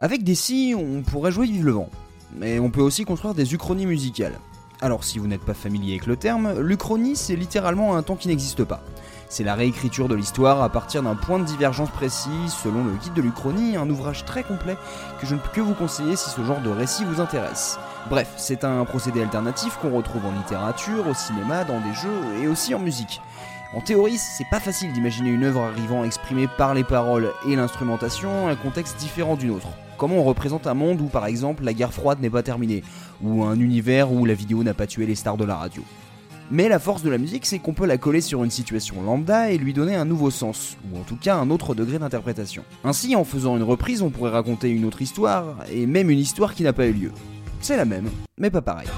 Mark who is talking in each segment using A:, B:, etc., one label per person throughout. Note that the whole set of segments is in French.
A: Avec des si, on pourrait jouer Vive le vent, mais on peut aussi construire des uchronies musicales. Alors si vous n'êtes pas familier avec le terme, l'Uchronie c'est littéralement un temps qui n'existe pas. C'est la réécriture de l'histoire à partir d'un point de divergence précis, selon le guide de l'Uchronie, un ouvrage très complet que je ne peux que vous conseiller si ce genre de récit vous intéresse. Bref, c'est un procédé alternatif qu'on retrouve en littérature, au cinéma, dans des jeux et aussi en musique. En théorie, c'est pas facile d'imaginer une œuvre arrivant à exprimer par les paroles et l'instrumentation un contexte différent d'une autre. Comment on représente un monde où par exemple la guerre froide n'est pas terminée, ou un univers où la vidéo n'a pas tué les stars de la radio? Mais la force de la musique, c'est qu'on peut la coller sur une situation lambda et lui donner un nouveau sens, ou en tout cas un autre degré d'interprétation. Ainsi, en faisant une reprise, on pourrait raconter une autre histoire, et même une histoire qui n'a pas eu lieu. C'est la même, mais pas pareil.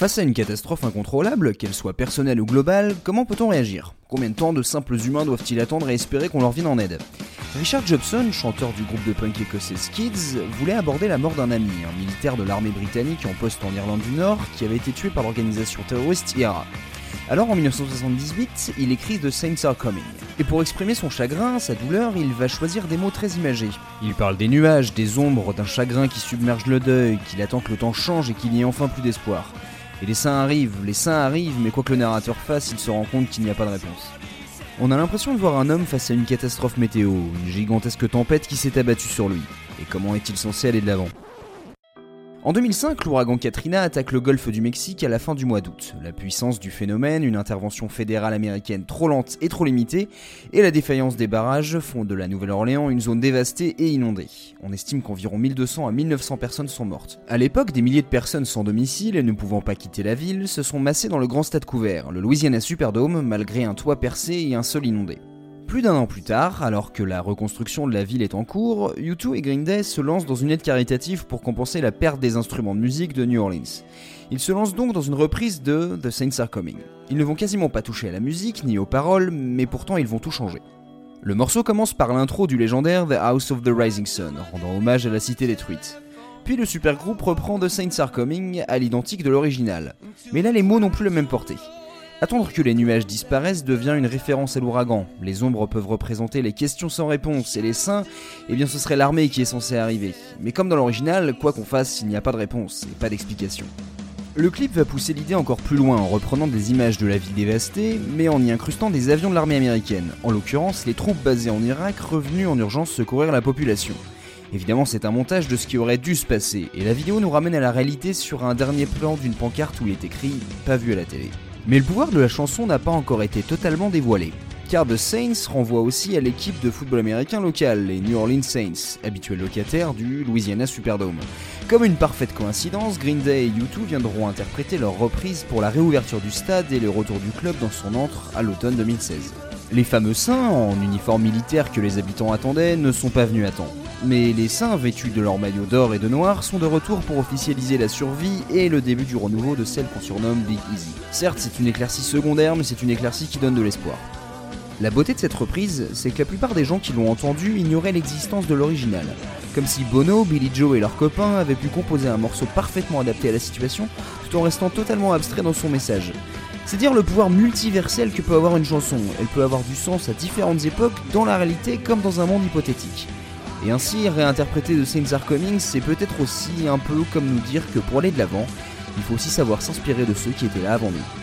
A: Face à une catastrophe incontrôlable, qu'elle soit personnelle ou globale, comment peut-on réagir? Combien de temps de simples humains doivent-ils attendre et espérer qu'on leur vienne en aide? Richard Jobson, chanteur du groupe de punk écossais Skids, voulait aborder la mort d'un ami, un militaire de l'armée britannique en poste en Irlande du Nord, qui avait été tué par l'organisation terroriste IRA. Alors en 1978, il écrit The Saints Are Coming. Et pour exprimer son chagrin, sa douleur, il va choisir des mots très imagés. Il parle des nuages, des ombres, d'un chagrin qui submerge le deuil, qu'il attend que le temps change et qu'il n'y ait enfin plus d'espoir. Et les saints arrivent, les saints arrivent, mais quoi que le narrateur fasse, il se rend compte qu'il n'y a pas de réponse. On a l'impression de voir un homme face à une catastrophe météo, une gigantesque tempête qui s'est abattue sur lui. Et comment est-il censé aller de l'avant? En 2005, l'ouragan Katrina attaque le golfe du Mexique à la fin du mois d'août. La puissance du phénomène, une intervention fédérale américaine trop lente et trop limitée, et la défaillance des barrages font de la Nouvelle-Orléans une zone dévastée et inondée. On estime qu'environ 1200 à 1900 personnes sont mortes. À l'époque, des milliers de personnes sans domicile et ne pouvant pas quitter la ville se sont massées dans le grand stade couvert, le Louisiana Superdome, malgré un toit percé et un sol inondé. Plus d'un an plus tard, alors que la reconstruction de la ville est en cours, U2 et Green Day se lancent dans une aide caritative pour compenser la perte des instruments de musique de New Orleans. Ils se lancent donc dans une reprise de The Saints Are Coming. Ils ne vont quasiment pas toucher à la musique ni aux paroles, mais pourtant ils vont tout changer. Le morceau commence par l'intro du légendaire The House of the Rising Sun, rendant hommage à la cité détruite. Puis le supergroupe reprend The Saints Are Coming à l'identique de l'original. Mais là les mots n'ont plus la même portée. Attendre que les nuages disparaissent devient une référence à l'ouragan. Les ombres peuvent représenter les questions sans réponse et les saints, eh bien ce serait l'armée qui est censée arriver. Mais comme dans l'original, quoi qu'on fasse, il n'y a pas de réponse et pas d'explication. Le clip va pousser l'idée encore plus loin en reprenant des images de la ville dévastée, mais en y incrustant des avions de l'armée américaine, en l'occurrence les troupes basées en Irak revenues en urgence secourir la population. Évidemment, c'est un montage de ce qui aurait dû se passer, et la vidéo nous ramène à la réalité sur un dernier plan d'une pancarte où il est écrit Pas vu à la télé. Mais le pouvoir de la chanson n'a pas encore été totalement dévoilé. Car The Saints renvoie aussi à l'équipe de football américain local, les New Orleans Saints, habituels locataires du Louisiana Superdome. Comme une parfaite coïncidence, Green Day et U2 viendront interpréter leur reprise pour la réouverture du stade et le retour du club dans son antre à l'automne 2016. Les fameux saints, en uniforme militaire que les habitants attendaient, ne sont pas venus à temps. Mais les saints, vêtus de leur maillot d'or et de noir, sont de retour pour officialiser la survie et le début du renouveau de celle qu'on surnomme Big Easy. Certes, c'est une éclaircie secondaire, mais c'est une éclaircie qui donne de l'espoir. La beauté de cette reprise, c'est que la plupart des gens qui l'ont entendue ignoraient l'existence de l'original. Comme si Bono, Billy Joe et leurs copains avaient pu composer un morceau parfaitement adapté à la situation, tout en restant totalement abstrait dans son message. C'est dire le pouvoir multiversel que peut avoir une chanson. Elle peut avoir du sens à différentes époques, dans la réalité comme dans un monde hypothétique. Et ainsi, réinterpréter The Saints Are Coming, c'est peut-être aussi un peu comme nous dire que pour aller de l'avant, il faut aussi savoir s'inspirer de ceux qui étaient là avant nous.